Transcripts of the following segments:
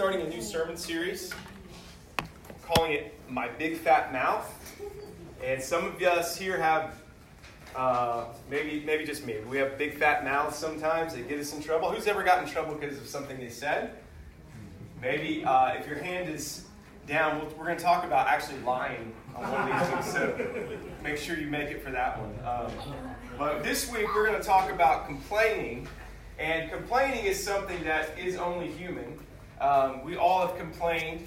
starting a new sermon series. I'm calling it My Big Fat Mouth. And some of us here have, uh, maybe, maybe just me, we have big fat mouths sometimes that get us in trouble. Who's ever gotten in trouble because of something they said? Maybe uh, if your hand is down, we're going to talk about actually lying on one of these things. So make sure you make it for that one. Um, but this week we're going to talk about complaining. And complaining is something that is only human. Um, we all have complained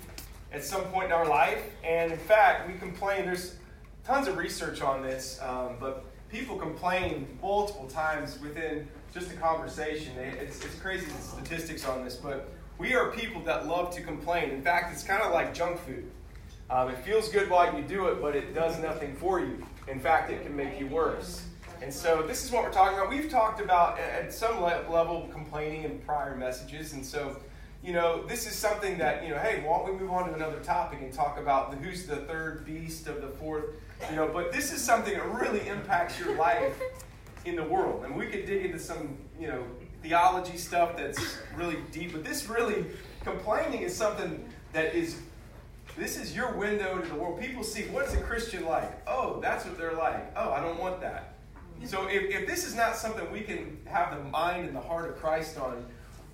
at some point in our life. And in fact, we complain. There's tons of research on this, um, but people complain multiple times within just a conversation. It's, it's crazy the statistics on this, but we are people that love to complain. In fact, it's kind of like junk food. Um, it feels good while you do it, but it does nothing for you. In fact, it can make you worse. And so this is what we're talking about. We've talked about at some level complaining in prior messages, and so you know this is something that you know. Hey, why don't we move on to another topic and talk about the, who's the third beast of the fourth? You know, but this is something that really impacts your life in the world, and we could dig into some you know theology stuff that's really deep. But this really complaining is something that is this is your window to the world. People see what is a Christian like? Oh, that's what they're like. Oh, I don't want that. So if, if this is not something we can have the mind and the heart of Christ on,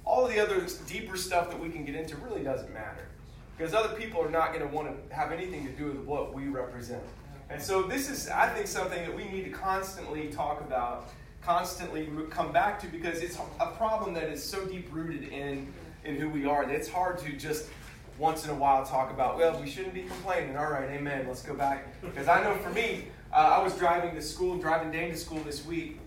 all the other deeper stuff that we can get into really doesn't matter. Because other people are not going to want to have anything to do with what we represent. And so this is, I think, something that we need to constantly talk about, constantly come back to, because it's a problem that is so deep rooted in, in who we are that it's hard to just once in a while talk about, well, we shouldn't be complaining. All right, amen. Let's go back. Because I know for me, uh, I was driving to school, driving Dane to school this week,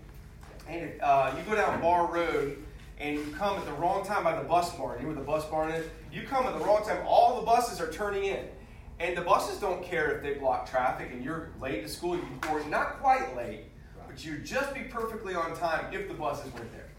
and uh, you go down Barr Road and you come at the wrong time by the bus barn. You know where the bus barn is? You come at the wrong time. All the buses are turning in. And the buses don't care if they block traffic and you're late to school, you or not quite late, but you'd just be perfectly on time if the buses weren't there.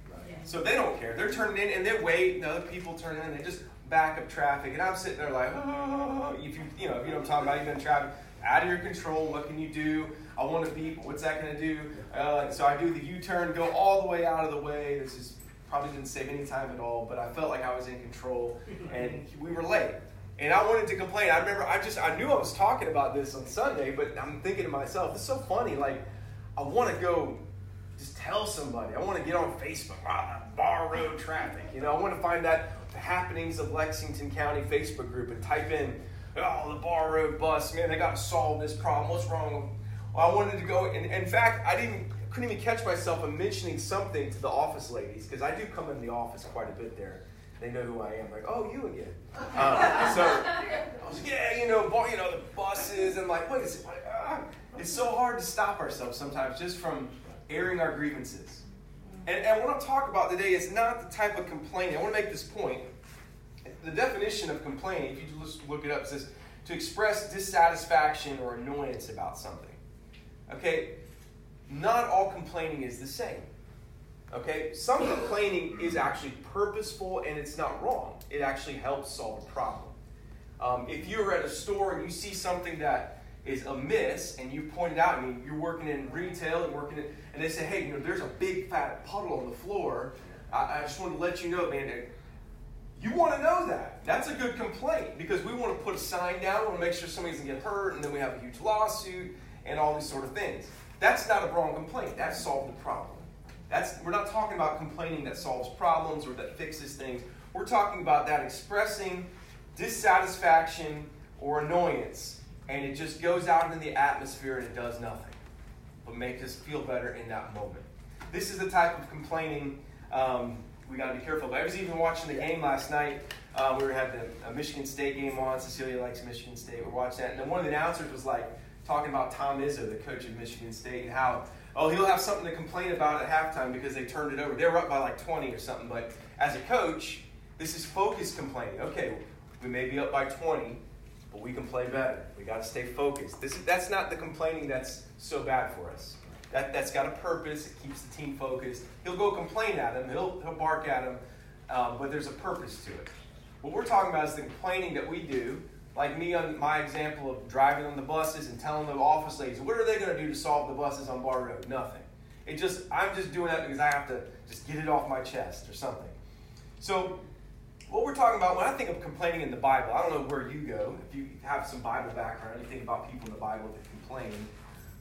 So they don't care. They're turning in and they wait, and other people turn in. They just back up traffic. And I'm sitting there like, oh, if you, you know, if you know what I'm talking about, you've been in traffic out of your control. What can you do? I want to beep. What's that going to do? Uh, so I do the U-turn, go all the way out of the way. This is probably didn't save any time at all, but I felt like I was in control, and we were late. And I wanted to complain. I remember I just I knew I was talking about this on Sunday, but I'm thinking to myself, it's so funny. Like I want to go just tell somebody. I want to get on Facebook. Ah, Barr Road traffic. You know, I want to find that the happenings of Lexington County Facebook group and type in oh, the Barr Road bus, man, they got to solve this problem. What's wrong? Well, I wanted to go, and in fact, I didn't couldn't even catch myself in mentioning something to the office ladies because I do come in the office quite a bit there. They know who I am. Like, oh, you again. Um, so I was, like, yeah, you know, you know, the buses, and like, wait, it's, uh, it's so hard to stop ourselves sometimes just from airing our grievances. And, and what I'm talking about today is not the type of complaining. I want to make this point the definition of complaining, if you just look it up, says to express dissatisfaction or annoyance about something. Okay, not all complaining is the same. Okay, some complaining is actually purposeful and it's not wrong. It actually helps solve a problem. Um, if you're at a store and you see something that is amiss and you point it out, I mean, you're working in retail and working in, and they say, hey, you know, there's a big fat puddle on the floor. I, I just want to let you know, man, you want to know that. That's a good complaint because we want to put a sign down, we want to make sure somebody doesn't get hurt, and then we have a huge lawsuit and all these sort of things. That's not a wrong complaint. That solved the problem. That's, we're not talking about complaining that solves problems or that fixes things. We're talking about that expressing dissatisfaction or annoyance, and it just goes out into the atmosphere and it does nothing but make us feel better in that moment. This is the type of complaining um, we got to be careful. But I was even watching the game last night. Uh, we were had the Michigan State game on. Cecilia likes Michigan State. We're watching that, and then one of the announcers was like talking about Tom Izzo, the coach of Michigan State, and how oh he'll have something to complain about at halftime because they turned it over. They were up by like 20 or something. But as a coach, this is focused complaining. Okay, we may be up by 20, but we can play better. We got to stay focused. This that's not the complaining that's so bad for us. That, that's got a purpose. It keeps the team focused. He'll go complain at him. He'll, he'll bark at him. Um, but there's a purpose to it. What we're talking about is the complaining that we do, like me on my example of driving on the buses and telling the office ladies, what are they going to do to solve the buses on Barr Road? Nothing. It just I'm just doing that because I have to just get it off my chest or something. So what we're talking about when I think of complaining in the Bible, I don't know where you go. If you have some Bible background, you think about people in the Bible that complain.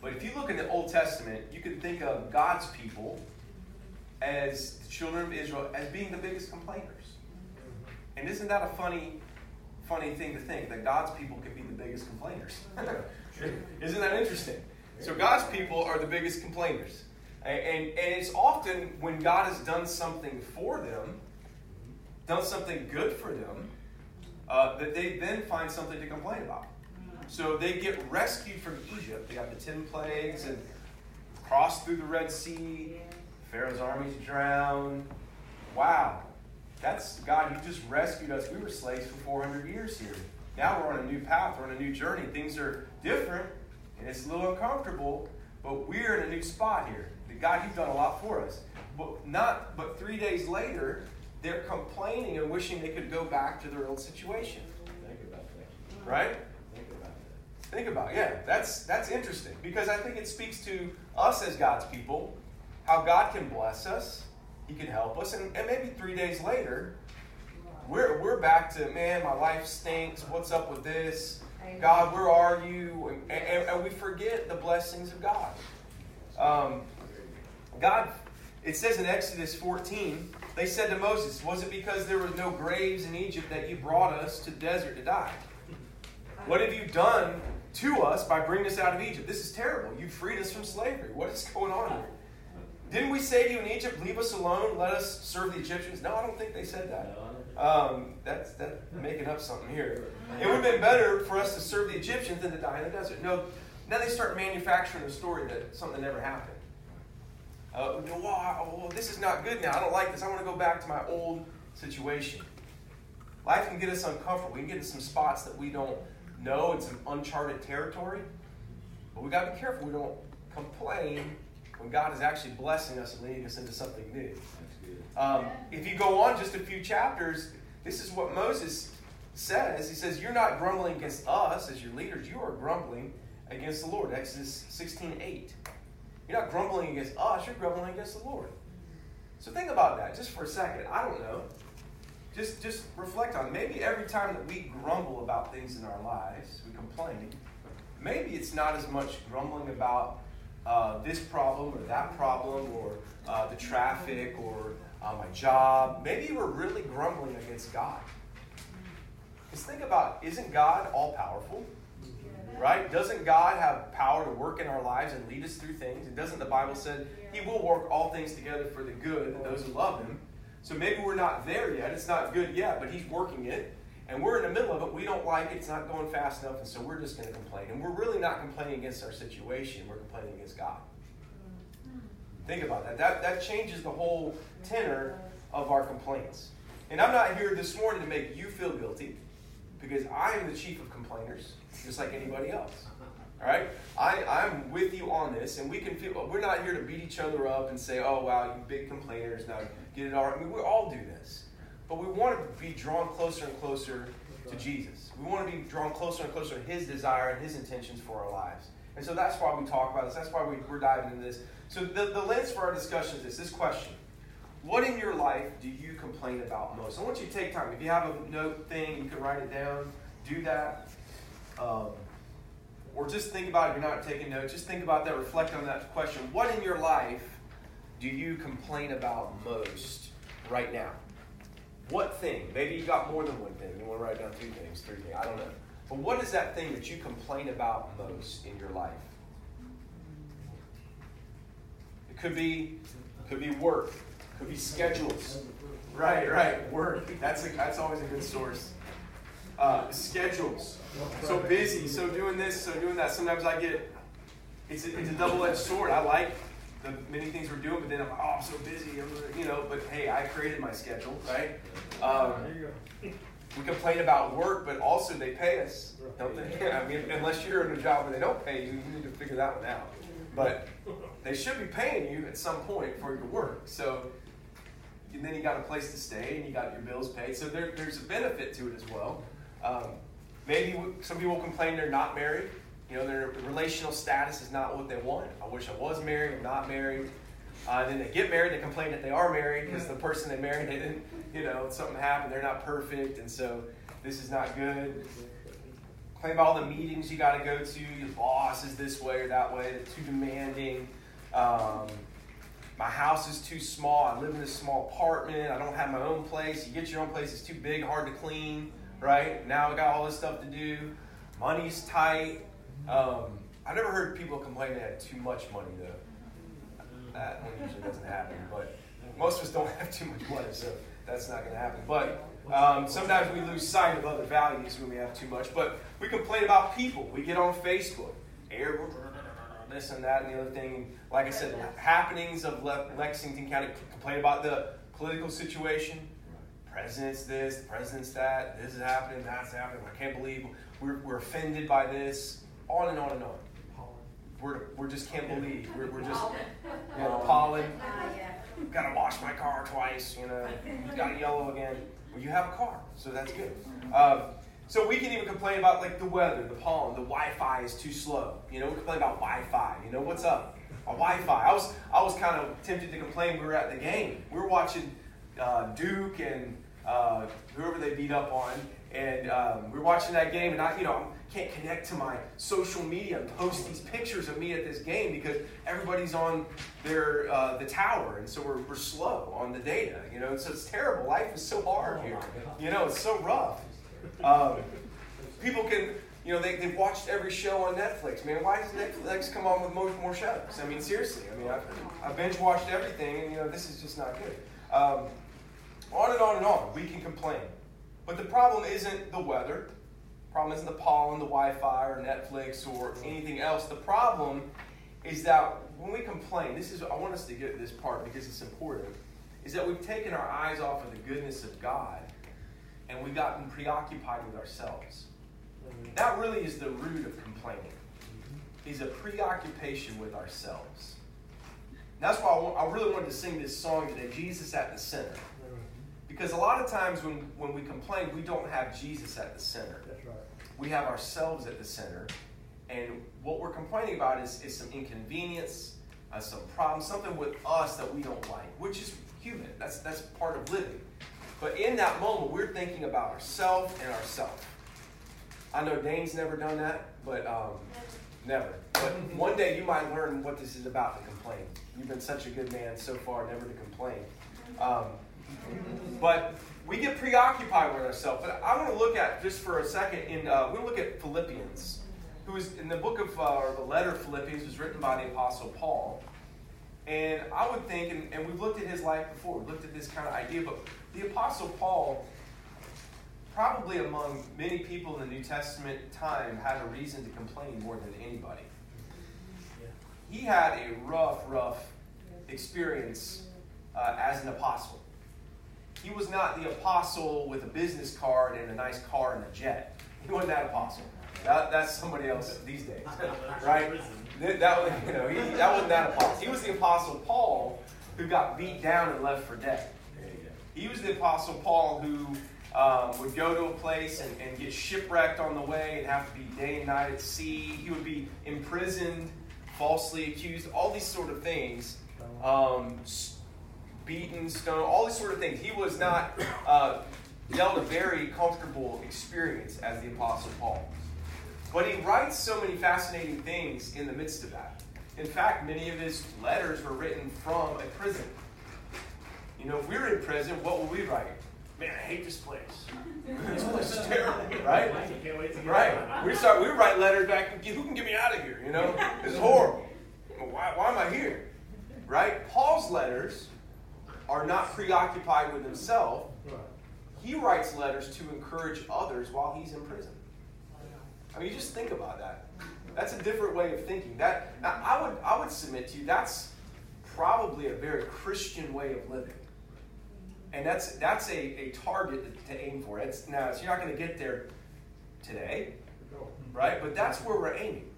But if you look in the Old Testament, you can think of God's people as the children of Israel as being the biggest complainers. And isn't that a funny, funny thing to think that God's people can be the biggest complainers? isn't that interesting? So God's people are the biggest complainers. And, and, and it's often when God has done something for them, done something good for them, uh, that they then find something to complain about. So they get rescued from Egypt. They got the ten plagues and crossed through the Red Sea. Pharaoh's armies drowned. Wow. That's God, you just rescued us. We were slaves for 400 years here. Now we're on a new path, we're on a new journey. Things are different, and it's a little uncomfortable, but we're in a new spot here. God, you've done a lot for us. But not but three days later, they're complaining and wishing they could go back to their old situation. Think about that. Right? Think about that. Think about it. yeah. That's that's interesting because I think it speaks to us as God's people, how God can bless us, He can help us, and, and maybe three days later, we're we're back to man, my life stinks. What's up with this? God, where are you? And, and, and we forget the blessings of God. Um, God, it says in Exodus 14, they said to Moses, Was it because there were no graves in Egypt that you brought us to the desert to die? What have you done to us by bringing us out of Egypt? This is terrible. You freed us from slavery. What is going on here? Didn't we say to you in Egypt, Leave us alone, let us serve the Egyptians? No, I don't think they said that. Um, that's that's making up something here. It would have been better for us to serve the Egyptians than to die in the desert. No, now they start manufacturing a story that something never happened. Uh, well, this is not good now. I don't like this. I want to go back to my old situation. Life can get us uncomfortable. We can get into some spots that we don't know. It's some uncharted territory. But we got to be careful. We don't complain when God is actually blessing us and leading us into something new. Um, if you go on just a few chapters, this is what Moses says. He says, You're not grumbling against us as your leaders, you are grumbling against the Lord. Exodus 16 8. You're not grumbling against us, you're grumbling against the Lord. So think about that just for a second. I don't know. Just, just reflect on it. Maybe every time that we grumble about things in our lives, we complain, maybe it's not as much grumbling about uh, this problem or that problem or uh, the traffic or uh, my job. Maybe we're really grumbling against God. Just think about isn't God all powerful? Right? Doesn't God have power to work in our lives and lead us through things? And doesn't the Bible say He will work all things together for the good of those who love Him? So maybe we're not there yet. It's not good yet, but He's working it. And we're in the middle of it. We don't like it. It's not going fast enough. And so we're just going to complain. And we're really not complaining against our situation. We're complaining against God. Think about that. That, that changes the whole tenor of our complaints. And I'm not here this morning to make you feel guilty because I am the chief of complainers just like anybody else. All right? I, I'm with you on this, and we can feel, we're not here to beat each other up and say, oh, wow, you big complainers, now get it all right. I mean, we all do this. But we want to be drawn closer and closer to Jesus. We want to be drawn closer and closer to His desire and His intentions for our lives. And so that's why we talk about this. That's why we, we're diving into this. So the, the lens for our discussion is this, this question. What in your life do you complain about most? I want you to take time. If you have a note thing, you can write it down. Do that. Um, or just think about it if you're not taking notes, just think about that, reflect on that question. What in your life do you complain about most right now? What thing? Maybe you got more than one thing. You want to write down two things, three things. I don't know. But what is that thing that you complain about most in your life? It could be, could be work. Could be schedules. Right, right. Work. That's a, that's always a good source. Uh, schedules. So busy, so doing this, so doing that. Sometimes I get, it's a, it's a double-edged sword. I like the many things we're doing, but then I'm like, oh, I'm so busy, I'm, you know. But hey, I created my schedule, right? Um, we complain about work, but also they pay us, don't they? I mean, unless you're in a job where they don't pay you, you need to figure that one out. But they should be paying you at some point for your work. So and then you got a place to stay and you got your bills paid. So there, there's a benefit to it as well. Um, maybe some people complain they're not married. You know, their relational status is not what they want. I wish I was married, I'm not married. Uh, then they get married, they complain that they are married because the person they married, they didn't, you know, something happened, they're not perfect, and so this is not good. Claim all the meetings you got to go to, your boss is this way or that way, they're too demanding. Um, my house is too small, I live in this small apartment, I don't have my own place. You get your own place, it's too big, hard to clean, right? Now I got all this stuff to do, money's tight. Um, I never heard people complain they had too much money though that usually doesn't happen, but most of us don't have too much money, so that's not going to happen. But um, sometimes we lose sight of other values when we have too much. But we complain about people. We get on Facebook, air, this and that and the other thing. Like I said, happenings of Lexington County. Complain about the political situation. President's this, the president's that. This is happening, that's happening. I can't believe we're, we're offended by this. On and on and on we're, we're just can't believe. We're, we're just, you know, pollen. Gotta wash my car twice, you know. Got yellow again. Well, you have a car, so that's good. Um, so we can even complain about like the weather, the pollen, the Wi-Fi is too slow. You know, we complain about Wi-Fi. You know, what's up? A Wi-Fi. I was I was kind of tempted to complain. We were at the game. We were watching uh, Duke and uh, whoever they beat up on, and um, we were watching that game, and I, you know, can't connect to my social media and post these pictures of me at this game because everybody's on their uh, the tower, and so we're, we're slow on the data. You know, and so it's terrible. Life is so hard here. You know, it's so rough. Um, people can, you know, they, they've watched every show on Netflix. Man, why does Netflix come on with more, more shows? I mean, seriously. I mean, I've, I've binge watched everything, and you know, this is just not good. Um, on and on and on. We can complain. But the problem isn't the weather. Problem isn't the pollen, the Wi-Fi, or Netflix, or anything else. The problem is that when we complain, this is I want us to get this part because it's important, is that we've taken our eyes off of the goodness of God and we've gotten preoccupied with ourselves. Mm-hmm. That really is the root of complaining. Is a preoccupation with ourselves. that's why I really wanted to sing this song today, Jesus at the Center. Mm-hmm. Because a lot of times when, when we complain, we don't have Jesus at the center. We have ourselves at the center. And what we're complaining about is, is some inconvenience, uh, some problem, something with us that we don't like, which is human. That's, that's part of living. But in that moment, we're thinking about ourselves and ourself. I know Dane's never done that, but um, never. But one day you might learn what this is about to complain. You've been such a good man so far, never to complain. Um, but we get preoccupied with ourselves. But I want to look at just for a second. In uh, we look at Philippians, who is in the book of uh, or the letter of Philippians was written by the apostle Paul. And I would think, and, and we've looked at his life before, we looked at this kind of idea, but the apostle Paul, probably among many people in the New Testament time, had a reason to complain more than anybody. He had a rough, rough experience uh, as an apostle he was not the apostle with a business card and a nice car and a jet. He wasn't that apostle. That, that's somebody else these days, right? That, that, you know, he, that wasn't that apostle. He was the apostle Paul who got beat down and left for dead. He was the apostle Paul who um, would go to a place and, and get shipwrecked on the way and have to be day and night at sea. He would be imprisoned, falsely accused, all these sort of things. Um, beaten, stoned, all these sort of things. He was not uh, dealt a very comfortable experience as the Apostle Paul. But he writes so many fascinating things in the midst of that. In fact, many of his letters were written from a prison. You know, if we were in prison, what would we write? Man, I hate this place. this place is terrible, right? Right. We start. We write letters back. Who can get me out of here? You know, this is horrible. Why, why am I here? Right? Paul's letters are not preoccupied with himself. He writes letters to encourage others while he's in prison. I mean, you just think about that. That's a different way of thinking. That I would I would submit to you that's probably a very Christian way of living, and that's that's a, a target to, aim for. It's now so you're not going to get there today, right? But that's where we're aiming.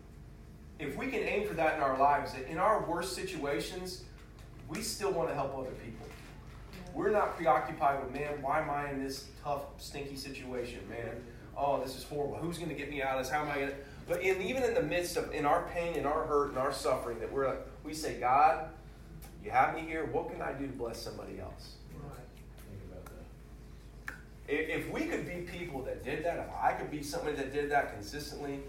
If we can aim for that in our lives, in our worst situations, we still want to help other people. We're not preoccupied with, man, why am I in this tough, stinky situation, man? Oh, this is horrible. Who's going to get me out of this? How am I going to? But in, even in the midst of, in our pain, in our hurt, in our suffering, that we're, like we say, God, You have me here. What can I do to bless somebody else? Think about that. If if we could be people that did that, if I could be somebody that did that consistently,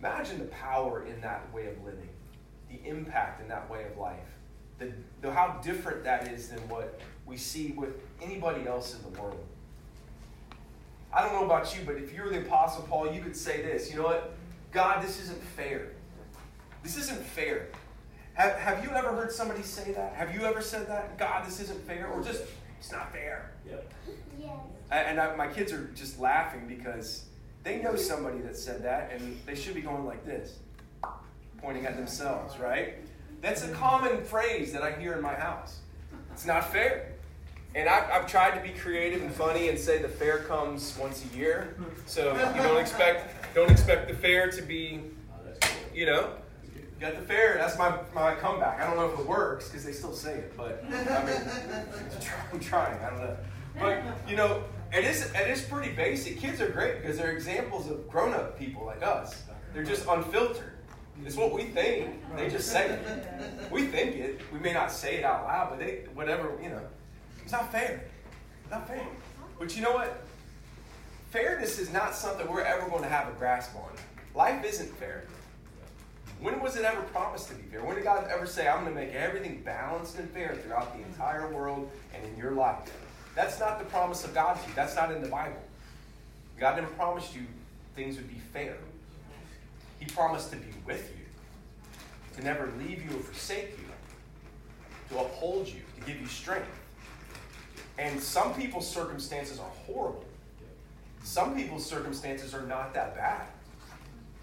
imagine the power in that way of living, the impact in that way of life, the, the how different that is than what we see with anybody else in the world. I don't know about you, but if you're the Apostle Paul, you could say this you know what? God, this isn't fair. This isn't fair. Have, have you ever heard somebody say that? Have you ever said that? God, this isn't fair? Or just, it's not fair. Yep. Yes. And I, my kids are just laughing because they know somebody that said that, and they should be going like this, pointing at themselves, right? That's a common phrase that I hear in my house. It's not fair. And I've, I've tried to be creative and funny and say the fair comes once a year, so you don't expect don't expect the fair to be, you know, got the fair. That's my my comeback. I don't know if it works because they still say it, but I mean, I'm trying. I don't know. But you know, it is it is pretty basic. Kids are great because they're examples of grown up people like us. They're just unfiltered. It's what we think. They just say it. We think it. We may not say it out loud, but they whatever you know. It's not fair. Not fair. But you know what? Fairness is not something we're ever going to have a grasp on. Life isn't fair. When was it ever promised to be fair? When did God ever say, I'm going to make everything balanced and fair throughout the entire world and in your life? That's not the promise of God to you. That's not in the Bible. God never promised you things would be fair. He promised to be with you, to never leave you or forsake you, to uphold you, to give you strength. And some people's circumstances are horrible. Some people's circumstances are not that bad.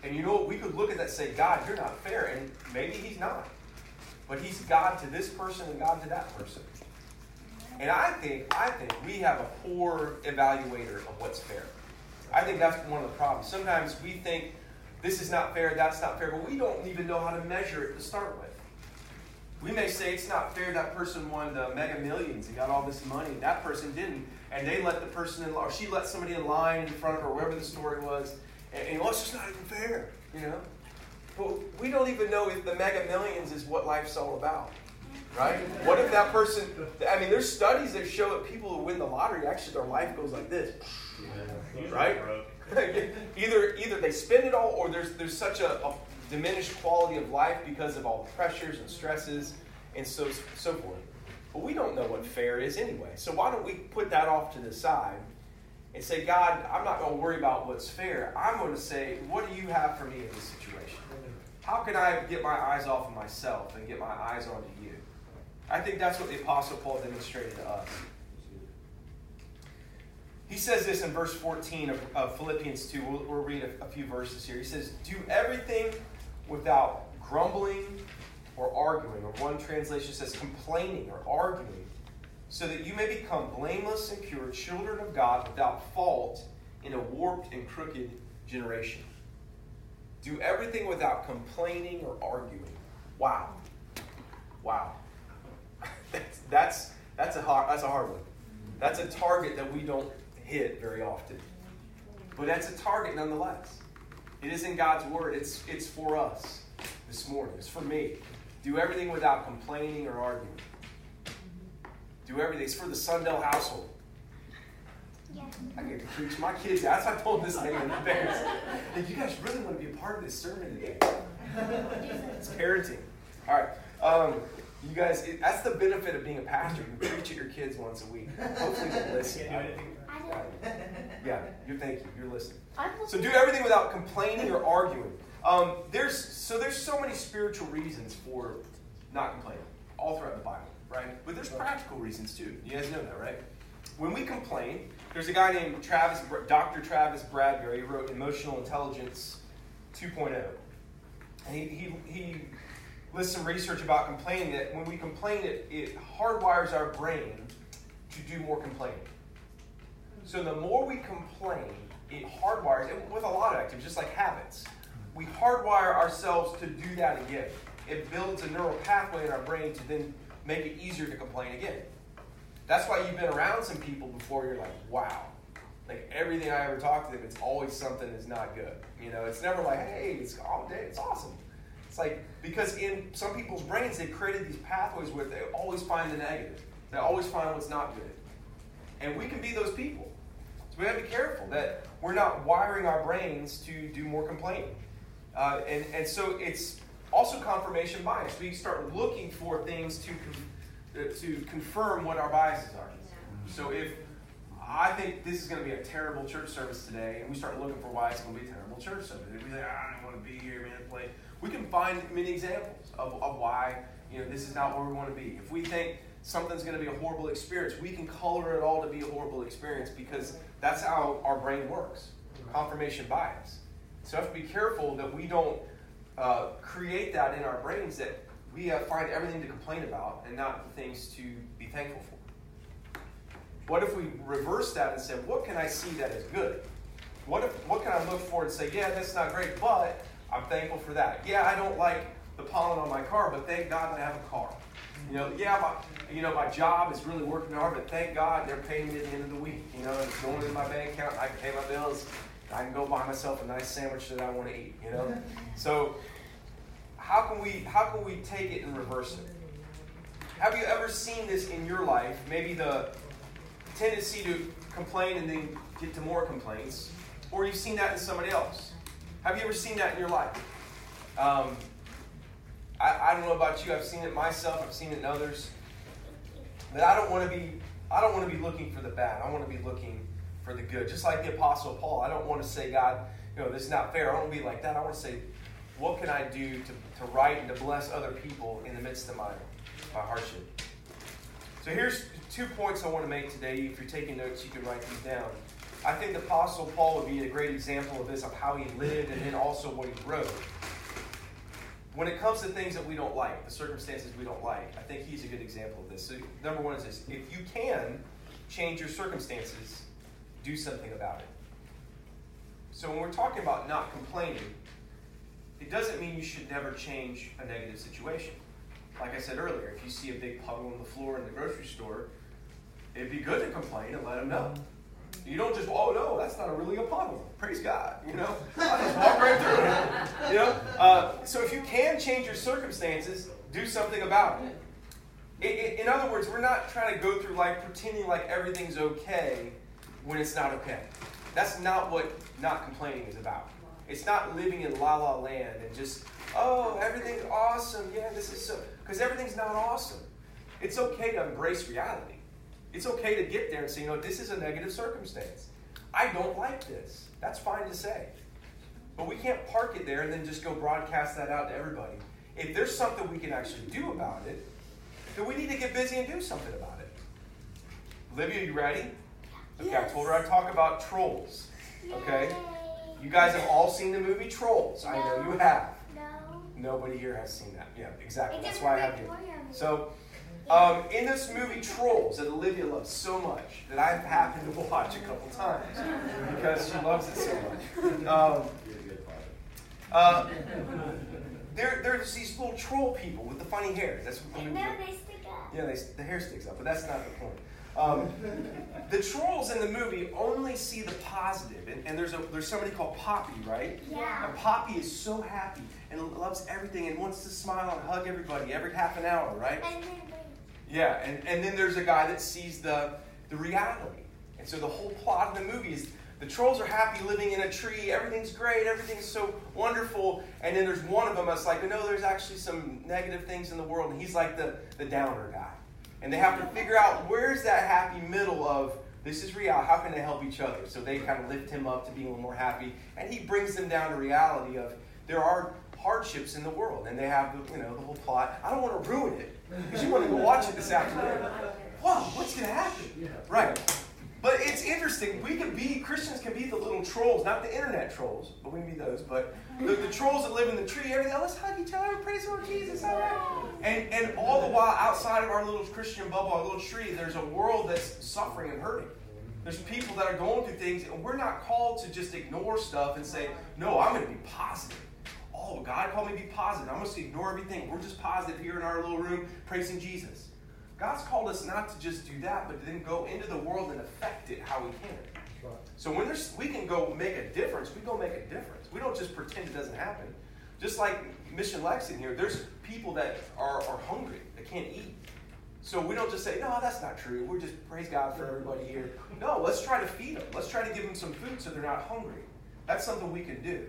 And you know what? We could look at that and say, God, you're not fair. And maybe He's not. But He's God to this person and God to that person. And I think, I think we have a poor evaluator of what's fair. I think that's one of the problems. Sometimes we think this is not fair, that's not fair, but we don't even know how to measure it to start with. We may say it's not fair that person won the mega millions and got all this money, that person didn't, and they let the person in, or she let somebody in line in front of her, wherever the story was, and, and well, it's just not even fair, you know? But we don't even know if the mega millions is what life's all about, right? What if that person, I mean, there's studies that show that people who win the lottery, actually their life goes like this, right? either either they spend it all or there's there's such a, a diminished quality of life because of all the pressures and stresses and so so forth. But we don't know what fair is anyway. So why don't we put that off to the side and say, God, I'm not going to worry about what's fair. I'm going to say, what do you have for me in this situation? How can I get my eyes off of myself and get my eyes onto you? I think that's what the Apostle Paul demonstrated to us. He says this in verse 14 of, of Philippians 2. We'll, we'll read a, a few verses here. He says, Do everything without grumbling or arguing, or one translation says complaining or arguing, so that you may become blameless and pure, children of God without fault in a warped and crooked generation. Do everything without complaining or arguing. Wow. Wow. that's, that's, that's, a hard, that's a hard one. That's a target that we don't hit very often. But that's a target nonetheless. It is in God's word. It's, it's for us this morning. It's for me. Do everything without complaining or arguing. Do everything. It's for the Sundell household. Yes. I get to preach my kids. That's what I told this thing in advance. Like, you guys really want to be a part of this sermon today. It's parenting. All right. Um, you guys, it, that's the benefit of being a pastor. You preach at your kids once a week. Hopefully they listen. I don't. Yeah, you thank you. You're listening. So do everything without complaining or arguing. Um, there's so there's so many spiritual reasons for not complaining all throughout the Bible, right? But there's practical reasons too. You guys know that, right? When we complain, there's a guy named Travis, Dr. Travis Bradberry. He wrote Emotional Intelligence 2.0, and he he, he lists some research about complaining that when we complain, it, it hardwires our brain to do more complaining. So the more we complain, it hardwires, and with a lot of activities, just like habits, we hardwire ourselves to do that again. It builds a neural pathway in our brain to then make it easier to complain again. That's why you've been around some people before, you're like, wow. Like everything I ever talk to them, it's always something that's not good. You know, it's never like, hey, it's all day, it's awesome. It's like, because in some people's brains, they've created these pathways where they always find the negative, they always find what's not good. And we can be those people. So we have to be careful that we're not wiring our brains to do more complaining. Uh, and, and so it's also confirmation bias. We start looking for things to, uh, to confirm what our biases are. So if I think this is going to be a terrible church service today, and we start looking for why it's going to be a terrible church service, if we say, ah, I don't want to be here, man, play. We can find many examples of, of why you know this is not where we want to be. If we think something's going to be a horrible experience, we can color it all to be a horrible experience because that's how our brain works. Confirmation bias. So we have to be careful that we don't uh, create that in our brains that we uh, find everything to complain about and not things to be thankful for. What if we reverse that and say, what can I see that is good? What if what can I look for and say, yeah, that's not great, but I'm thankful for that. Yeah, I don't like the pollen on my car, but thank God I have a car. You know, yeah, my, you know, my job is really working hard, but thank God they're paying me at the end of the week. You know, it's going in my bank account, I can pay my bills, I can go buy myself a nice sandwich that I want to eat. You know, so how can we how can we take it and reverse it? Have you ever seen this in your life? Maybe the tendency to complain and then get to more complaints, or you've seen that in somebody else. Have you ever seen that in your life? Um, I, I don't know about you. I've seen it myself. I've seen it in others. But I don't want to be. I don't want to be looking for the bad. I want to be looking for the good. Just like the Apostle Paul. I don't want to say, God, you know, this is not fair. I don't want to be like that. I want to say, what can I do to, to write and to bless other people in the midst of my, my hardship? So here's two points I want to make today. If you're taking notes, you can write these down. I think the Apostle Paul would be a great example of this, of how he lived and then also what he wrote. When it comes to things that we don't like, the circumstances we don't like, I think he's a good example of this. So, number one is this if you can change your circumstances, do something about it. So, when we're talking about not complaining, it doesn't mean you should never change a negative situation. Like I said earlier, if you see a big puddle on the floor in the grocery store, it'd be good to complain and let them know. You don't just, oh no, that's not really a puddle. Praise God, you know. I just walk right through it. You know. Uh, so if you can change your circumstances, do something about it. In, in, in other words, we're not trying to go through life pretending like everything's okay when it's not okay. That's not what not complaining is about. It's not living in la la land and just, oh, everything's awesome. Yeah, this is so. Because everything's not awesome. It's okay to embrace reality. It's okay to get there and say, you know, this is a negative circumstance. I don't like this. That's fine to say. But we can't park it there and then just go broadcast that out to everybody. If there's something we can actually do about it, then we need to get busy and do something about it. Olivia, you ready? Okay, I told her I'd talk about trolls. Okay? You guys have all seen the movie Trolls. I know you have. No. Nobody here has seen that. Yeah, exactly. That's why I have you. So, um, in this movie Trolls that Olivia loves so much that I've happened to watch a couple times because she loves it so much. Um, You're a good father. uh, there, there's these little troll people with the funny hair. That's what And then they stick up. yeah, they, the hair sticks up, but that's not the point. Um, the trolls in the movie only see the positive, and, and there's a there's somebody called Poppy, right? Yeah. And Poppy is so happy and loves everything and wants to smile and hug everybody every half an hour, right? Yeah, and, and then there's a guy that sees the the reality, and so the whole plot of the movie is the trolls are happy living in a tree, everything's great, everything's so wonderful, and then there's one of them that's like, no, there's actually some negative things in the world, and he's like the the downer guy. And they have to figure out where's that happy middle of this is real. How can they help each other? So they kind of lift him up to being a little more happy, and he brings them down to reality of there are hardships in the world, and they have the, you know the whole plot. I don't want to ruin it because you want to go watch it this afternoon. Whoa, what's going to happen? Right. But it's interesting. We can be Christians can be the little trolls, not the internet trolls, but we can be those. But the, the trolls that live in the tree, everything. Oh, let's hug each other, praise the Lord Jesus, all right. And and all the while, outside of our little Christian bubble, our little tree, there's a world that's suffering and hurting. There's people that are going through things, and we're not called to just ignore stuff and say, "No, I'm going to be positive." Oh, God called me to be positive. I'm going to ignore everything. We're just positive here in our little room, praising Jesus. God's called us not to just do that, but to then go into the world and affect it how we can. So when there's, we can go make a difference, we go make a difference. We don't just pretend it doesn't happen. Just like Mission Lex in here, there's people that are, are hungry, that can't eat. So we don't just say, no, that's not true. We're just praise God for everybody here. No, let's try to feed them. Let's try to give them some food so they're not hungry. That's something we can do.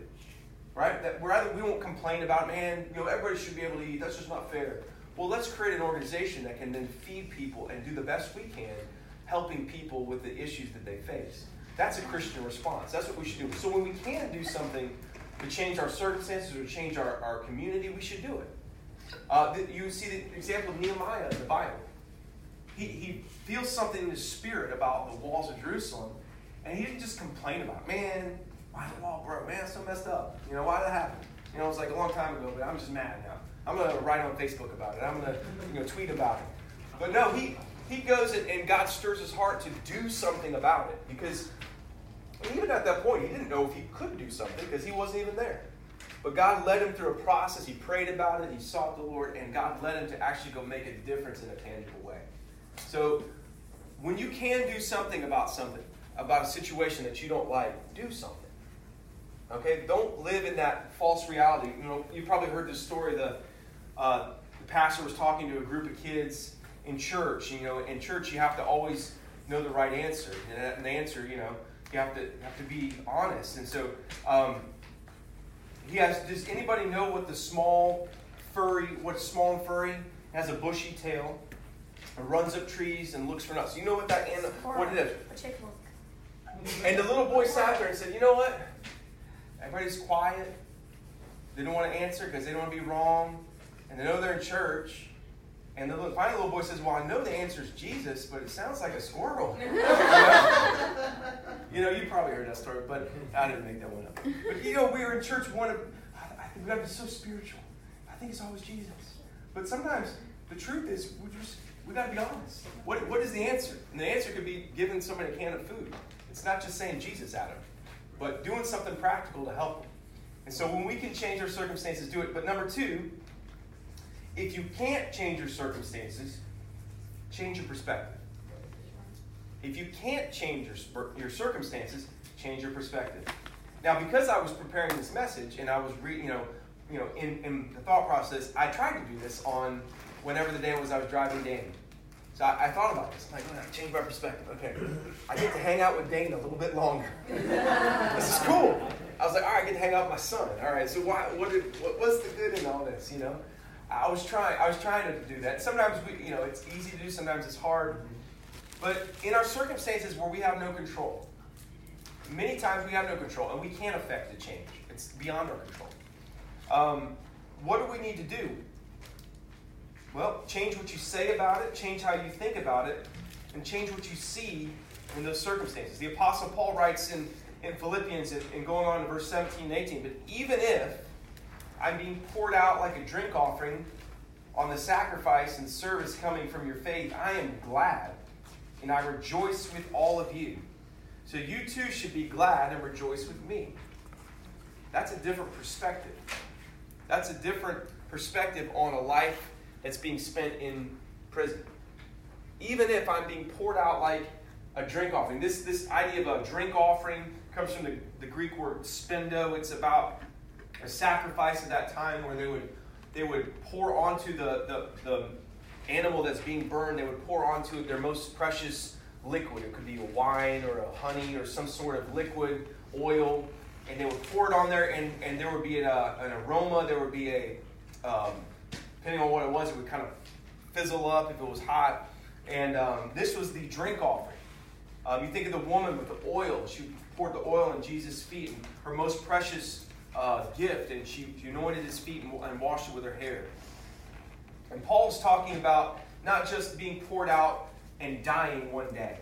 Right? That rather we won't complain about, man, you know, everybody should be able to eat. That's just not fair. Well, let's create an organization that can then feed people and do the best we can, helping people with the issues that they face. That's a Christian response. That's what we should do. So when we can do something to change our circumstances or change our, our community, we should do it. Uh, you see the example of Nehemiah in the Bible. He, he feels something in his spirit about the walls of Jerusalem, and he didn't just complain about, man, why the wall broke? Man, it's so messed up. You know, why did that happen? You know, it was like a long time ago, but I'm just mad now. I'm to write on Facebook about it. I'm to you know, tweet about it. But no, he, he goes and God stirs his heart to do something about it because even at that point, he didn't know if he could do something because he wasn't even there. But God led him through a process. He prayed about it, he sought the Lord, and God led him to actually go make a difference in a tangible way. So when you can do something about something, about a situation that you don't like, do something. Okay? Don't live in that false reality. You know, you probably heard this story. The, uh, the pastor was talking to a group of kids in church. You know, in church you have to always know the right answer. And the answer, you know, you have to have to be honest. And so um, he asked, Does anybody know what the small furry? What's small and furry? has a bushy tail. and runs up trees and looks for nuts. You know what that animal? What it is? A chipmunk. And the little boy sat there and said, "You know what? Everybody's quiet. They don't want to answer because they don't want to be wrong, and they know they're in church." And the little, finally, the little boy says, "Well, I know the answer is Jesus, but it sounds like a squirrel." you, know? you know, you probably heard that story, but I didn't make that one up. But you know, we were in church. One of, I think we got to be so spiritual. I think it's always Jesus. But sometimes the truth is, we just we got to be honest. What what is the answer? And the answer could be giving somebody a can of food. It's not just saying Jesus them, but doing something practical to help them. And so when we can change our circumstances, do it. But number two, if you can't change your circumstances, change your perspective. If you can't change your, your circumstances, change your perspective. Now, because I was preparing this message and I was reading, you know, you know, in, in the thought process, I tried to do this on whenever the day was I was driving Dane. So I, I thought about this. I'm like, I change my perspective. Okay, I get to hang out with Dane a little bit longer. this is cool. I was like, all right, I get to hang out with my son. All right, so why, what, did, what, what's the good in all this, you know? I was trying. I was trying to do that. Sometimes we, you know, it's easy to do. Sometimes it's hard. But in our circumstances where we have no control, many times we have no control and we can't affect the change. It's beyond our control. Um, what do we need to do? Well, change what you say about it, change how you think about it, and change what you see in those circumstances. The Apostle Paul writes in, in Philippians, and going on to verse 17 and 18, but even if I'm being poured out like a drink offering on the sacrifice and service coming from your faith. I am glad, and I rejoice with all of you. So you too should be glad and rejoice with me. That's a different perspective. That's a different perspective on a life that's being spent in prison. Even if I'm being poured out like a drink offering. This, this idea of a drink offering comes from the, the Greek word spendo. It's about a sacrifice at that time where they would they would pour onto the, the, the animal that's being burned, they would pour onto it their most precious liquid. It could be a wine or a honey or some sort of liquid, oil, and they would pour it on there, and, and there would be an, uh, an aroma, there would be a, um, depending on what it was, it would kind of fizzle up if it was hot. And um, this was the drink offering. Um, you think of the woman with the oil. She poured the oil on Jesus' feet, and her most precious uh, gift, and she, she anointed his feet and, and washed it with her hair. And Paul's talking about not just being poured out and dying one day.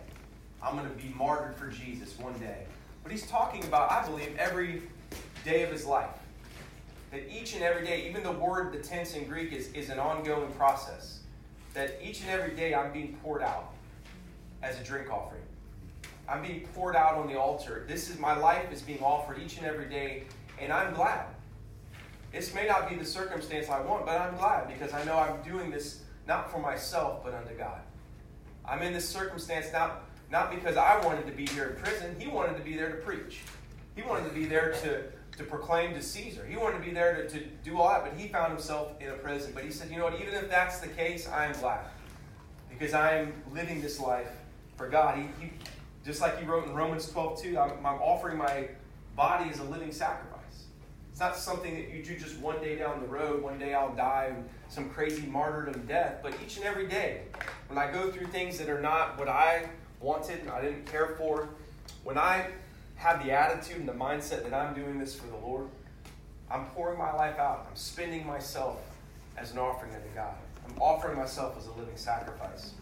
I'm going to be martyred for Jesus one day. But he's talking about, I believe, every day of his life. That each and every day, even the word, the tense in Greek, is, is an ongoing process. That each and every day I'm being poured out as a drink offering. I'm being poured out on the altar. This is my life is being offered each and every day and I'm glad. This may not be the circumstance I want, but I'm glad because I know I'm doing this not for myself, but unto God. I'm in this circumstance not, not because I wanted to be here in prison. He wanted to be there to preach. He wanted to be there to, to proclaim to Caesar. He wanted to be there to, to do all that, but he found himself in a prison. But he said, you know what, even if that's the case, I am glad. Because I am living this life for God. He, he just like he wrote in Romans 12, 2, I'm, I'm offering my body as a living sacrifice. It's not something that you do just one day down the road, one day I'll die, some crazy martyrdom death, but each and every day, when I go through things that are not what I wanted, and I didn't care for, when I have the attitude and the mindset that I'm doing this for the Lord, I'm pouring my life out. I'm spending myself as an offering unto God. I'm offering myself as a living sacrifice.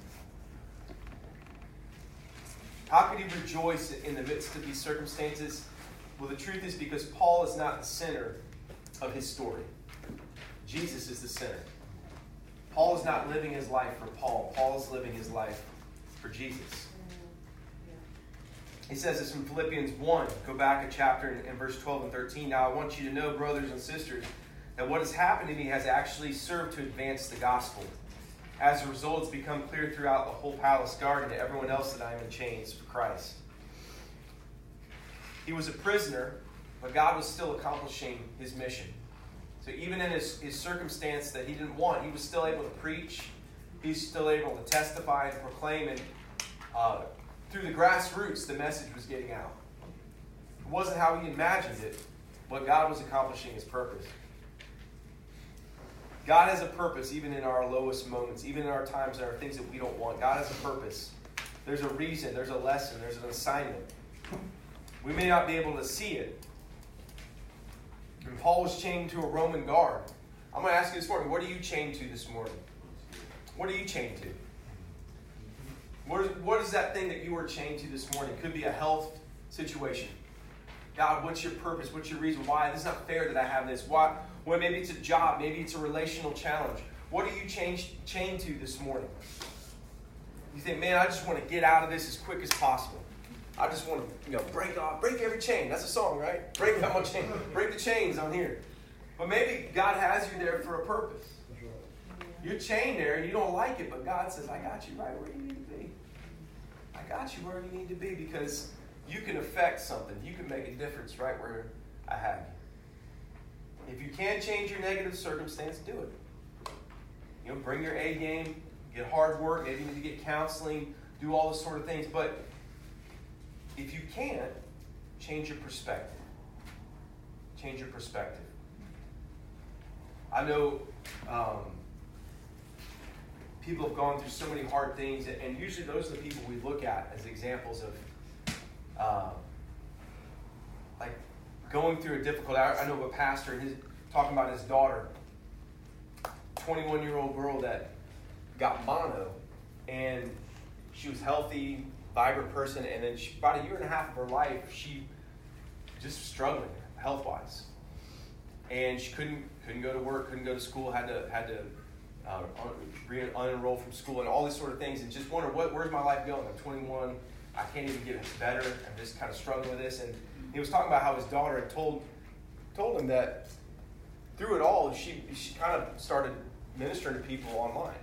How could he rejoice in the midst of these circumstances? Well, the truth is because Paul is not the center of his story. Jesus is the center. Paul is not living his life for Paul. Paul is living his life for Jesus. He says this in Philippians 1. Go back a chapter in, in verse 12 and 13. Now, I want you to know, brothers and sisters, that what has happened to me has actually served to advance the gospel. As a result, it's become clear throughout the whole palace guard and to everyone else that I am in chains for Christ. He was a prisoner, but God was still accomplishing his mission. So even in his, his circumstance that he didn't want, he was still able to preach. He's still able to testify and proclaim. And uh, through the grassroots, the message was getting out. It wasn't how he imagined it, but God was accomplishing his purpose. God has a purpose even in our lowest moments, even in our times and our things that we don't want. God has a purpose. There's a reason, there's a lesson, there's an assignment. We may not be able to see it. And Paul was chained to a Roman guard. I'm going to ask you this morning what are you chained to this morning? What are you chained to? What is, what is that thing that you were chained to this morning? It could be a health situation. God, what's your purpose? What's your reason? Why? This is not fair that I have this. Why? Well, maybe it's a job. Maybe it's a relational challenge. What are you chained, chained to this morning? You think, man, I just want to get out of this as quick as possible. I just want to, you know, break off, break every chain. That's a song, right? Break out my chain, break the chains on here. But maybe God has you there for a purpose. You're chained there and you don't like it, but God says, I got you right where you need. I got you where you need to be because you can affect something. You can make a difference right where I have you. If you can't change your negative circumstance, do it. You know, bring your A game, get hard work, maybe you need to get counseling, do all those sort of things. But if you can't, change your perspective. Change your perspective. I know um, people have gone through so many hard things, and usually those are the people we look at as examples of, uh, like, going through a difficult. I know of a pastor, and his, talking about his daughter, 21 year old girl that got mono, and she was healthy, vibrant person, and then she, about a year and a half of her life, she just struggling health wise, and she couldn't couldn't go to work, couldn't go to school, had to had to uh, un- unenroll from school, and all these sort of things, and just wonder what where's my life going? I'm 21, I can't even get better. I'm just kind of struggling with this, and he was talking about how his daughter had told told him that through it all, she she kind of started ministering to people online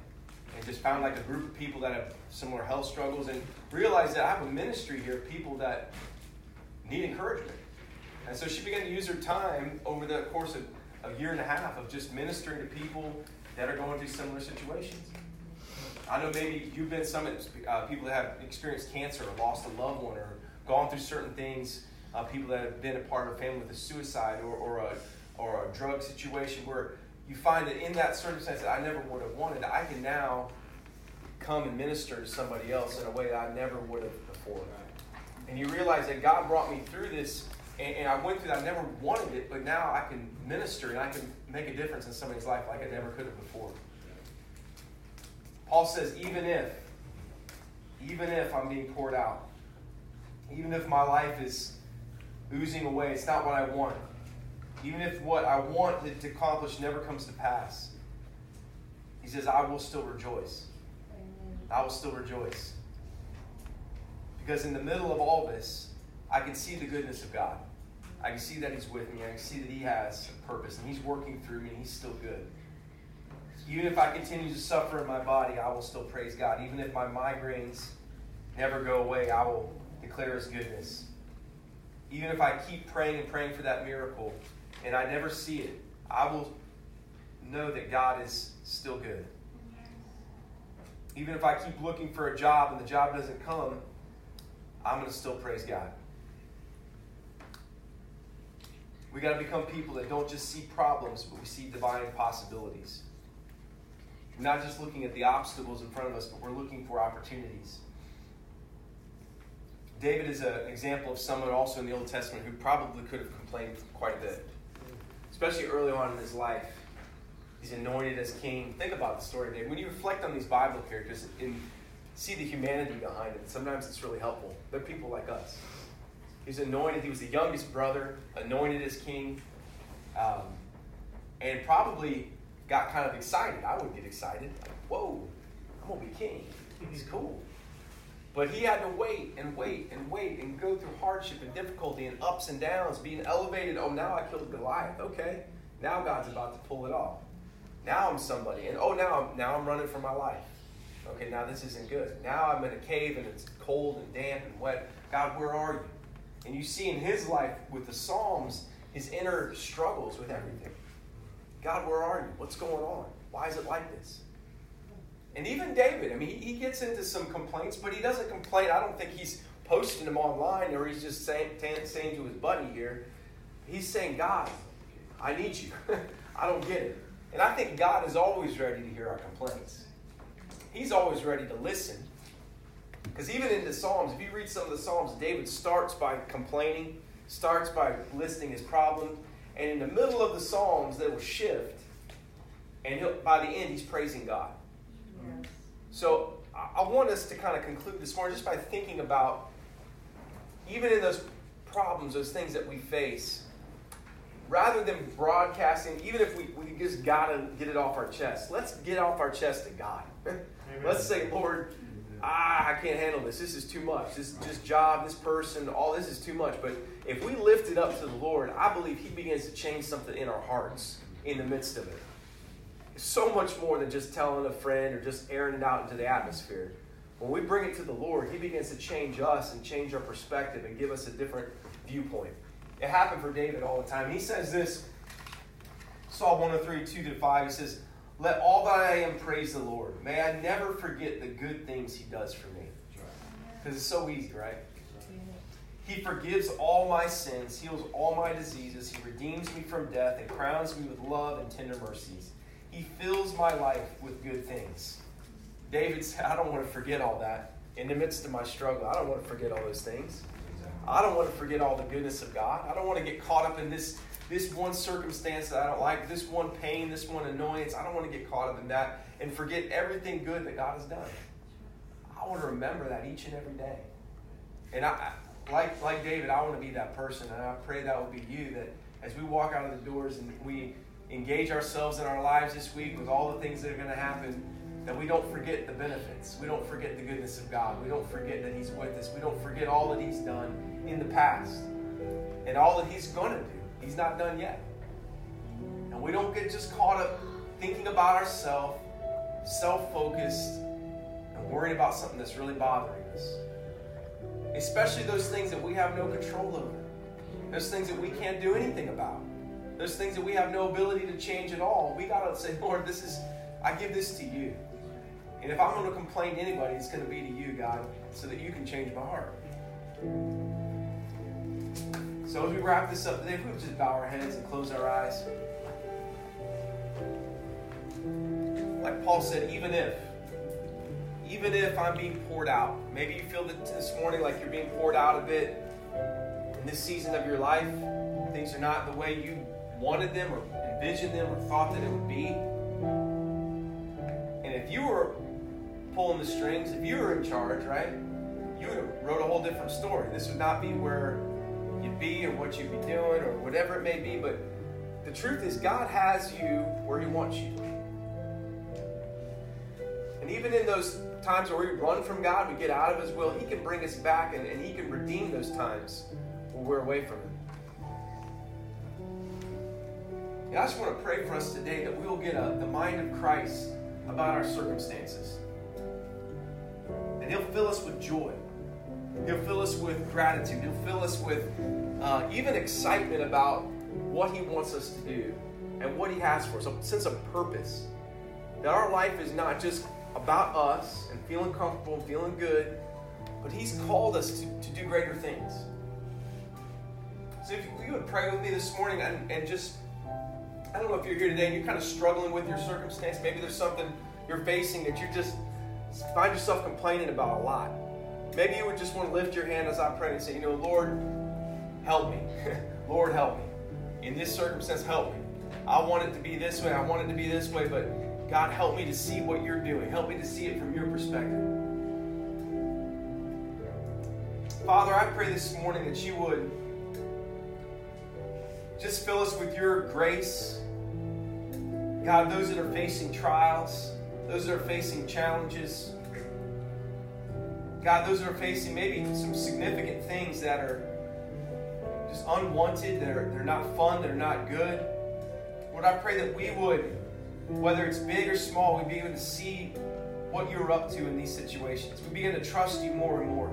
and just found like a group of people that have similar health struggles and realized that I have a ministry here of people that need encouragement. And so she began to use her time over the course of a year and a half of just ministering to people that are going through similar situations. I know maybe you've been some uh, people that have experienced cancer or lost a loved one or gone through certain things. Uh, people that have been a part of a family with a suicide or, or a or a drug situation where you find that in that circumstance that I never would have wanted, I can now come and minister to somebody else in a way that I never would have before. And you realize that God brought me through this, and, and, I went through that. I never wanted it, but now I can minister and I can make a difference in somebody's life like I never could have before. Paul says, even if, even if I'm being poured out, even if my life is oozing away, it's not what I want even if what I want to accomplish never comes to pass, he says, I will still rejoice. I will still rejoice. Because in the middle of all this, I can see the goodness of God. I can see that He's with me. I can see that He has a purpose and He's working through me and He's still good. Even if I continue to suffer in my body, I will still praise God. Even if my migraines never go away, I will declare His goodness. even if I keep praying and praying for that miracle and I never see it, I will know that God is still good. Even if I keep looking for a job and the job doesn't come, I'm going to still praise God. We got to become people that don't just see problems, but we see divine possibilities. We're not just looking at the obstacles in front of us, but we're looking for opportunities. David is an example of someone also in the Old Testament who probably could have complained quite a bit, especially early on in his life. He's anointed as king. Think about the story, David. When you reflect on these Bible characters and see the humanity behind it, sometimes it's really helpful. They're people like us. He's anointed. He was the youngest brother, anointed as king, um, and probably got kind of excited. I would get excited. Like, whoa, I'm going to be king. He's cool. But he had to wait and wait and wait and go through hardship and difficulty and ups and downs, being elevated. Oh, now I killed Goliath. Okay. Now God's about to pull it off. Now I'm somebody. And oh, now, I'm, now I'm running for my life. Okay, now this isn't good. Now I'm in a cave and it's cold and damp and wet. God, where are you? And you see in his life with the Psalms, his inner struggles with everything. God, where are you? What's going on? Why is it like this? And even David, I mean, he, gets into some complaints, but he doesn't complain. I don't think he's posting them online or he's just saying, saying to his buddy here. He's saying, God, I need you. I don't get it. And I think God is always ready to hear our complaints. He's always ready to listen. Because even in the Psalms, if you read some of the Psalms, David starts by complaining, starts by listing his problem, and in the middle of the Psalms, they will shift, and by the end, he's praising God. Yes. So I want us to kind of conclude this morning just by thinking about, even in those problems, those things that we face, rather than broadcasting, even if we, we just got to get it off our chest, let's get off our chest to God. let's say, Lord, ah, I can't handle this. This is too much. This this job, this person, all this is too much. But if we lift it up to the Lord, I believe He begins to change something in our hearts in the midst of it. It's so much more than just telling a friend or just airing it out into the atmosphere. When we bring it to the Lord, He begins to change us and change our perspective and give us a different viewpoint. It happened for David all the time. He says this, Psalm 103, 2 to 5, he says, Let all that I am praise the Lord. May I never forget the good things he does for me. Because it's so easy, right? He forgives all my sins, heals all my diseases, he redeems me from death, and crowns me with love and tender mercies. He fills my life with good things. David said, I don't want to forget all that. In the midst of my struggle, I don't want to forget all those things. I don't want to forget all the goodness of God. I don't want to get caught up in this, this one circumstance that I don't like, this one pain, this one annoyance. I don't want to get caught up in that and forget everything good that God has done. I want to remember that each and every day. And I, like, like David, I want to be that person. And I pray that will be you, that as we walk out of the doors and we engage ourselves in our lives this week with all the things that are going to happen, that we don't forget the benefits. We don't forget the goodness of God. We don't forget that He's with us. We don't forget all that He's done in the past and all that He's going to do. He's not done yet. And we don't get just caught up thinking about ourselves, self focused, and worried about something that's really bothering us. Especially those things that we have no control over, those things that we can't do anything about, those things that we have no ability to change at all. We got to say, Lord, this is, I give this to you. And if I'm going to complain to anybody, it's going to be to you, God, so that you can change my heart. So as we wrap this up today, if we would just bow our heads and close our eyes. Like Paul said, even if, even if I'm being poured out, maybe you feel that this morning like you're being poured out a bit in this season of your life, things are not the way you wanted them or envisioned them or thought that it would be. And if you were pulling the strings, if you were in charge, right, you would have wrote a whole different story. This would not be where you'd be or what you'd be doing or whatever it may be. But the truth is, God has you where He wants you. And even in those times where we run from God, we get out of His will, He can bring us back and, and He can redeem those times when we're away from Him. And I just want to pray for us today that we will get a, the mind of Christ about our circumstances. And He'll fill us with joy. He'll fill us with gratitude. He'll fill us with uh, even excitement about what He wants us to do and what He has for us, a sense of purpose. That our life is not just about us and feeling comfortable and feeling good, but He's called us to, to do greater things. So if you would pray with me this morning and, and just, I don't know if you're here today and you're kind of struggling with your circumstance. Maybe there's something you're facing that you just find yourself complaining about a lot. Maybe you would just want to lift your hand as I pray and say, you know, Lord, help me. Lord, help me. In this circumstance, help me. I want it to be this way. I want it to be this way, but God, help me to see what you're doing. Help me to see it from your perspective. Father, I pray this morning that you would just fill us with your grace. God, those that are facing trials, those that are facing challenges, God, those are facing maybe some significant things that are just unwanted, that are, they're not fun, they're not good. Lord, I pray that we would, whether it's big or small, we begin to see what you're up to in these situations. We begin to trust you more and more.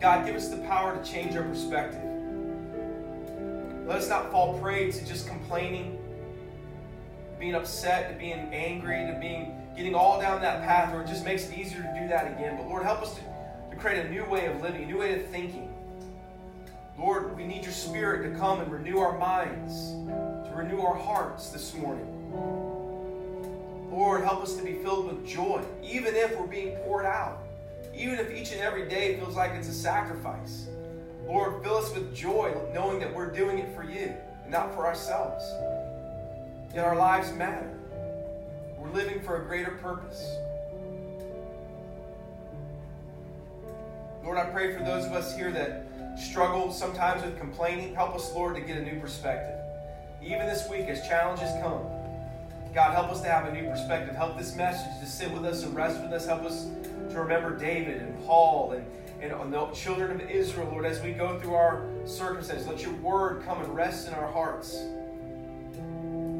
God, give us the power to change our perspective. Let us not fall prey to just complaining, being upset, to being angry, to being getting all down that path where it just makes it easier to do that again. But Lord, help us to, to create a new way of living, a new way of thinking. Lord, we need your spirit to come and renew our minds, to renew our hearts this morning. Lord, help us to be filled with joy, even if we're being poured out, even if each and every day feels like it's a sacrifice. Lord, fill us with joy, knowing that we're doing it for you and not for ourselves. Yet our lives matter. We're living for a greater purpose. Lord, I pray for those of us here that struggle sometimes with complaining. Help us, Lord, to get a new perspective. Even this week, as challenges come, God, help us to have a new perspective. Help this message to sit with us and rest with us. Help us to remember David and Paul and, and the children of Israel, Lord, as we go through our circumstances. Let your word come and rest in our hearts.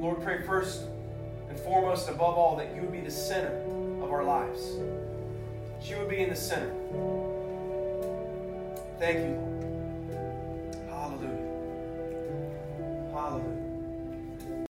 Lord, pray first and foremost, above all, that you would be the center of our lives. That you would be in the center. Thank you, Hallelujah. Hallelujah.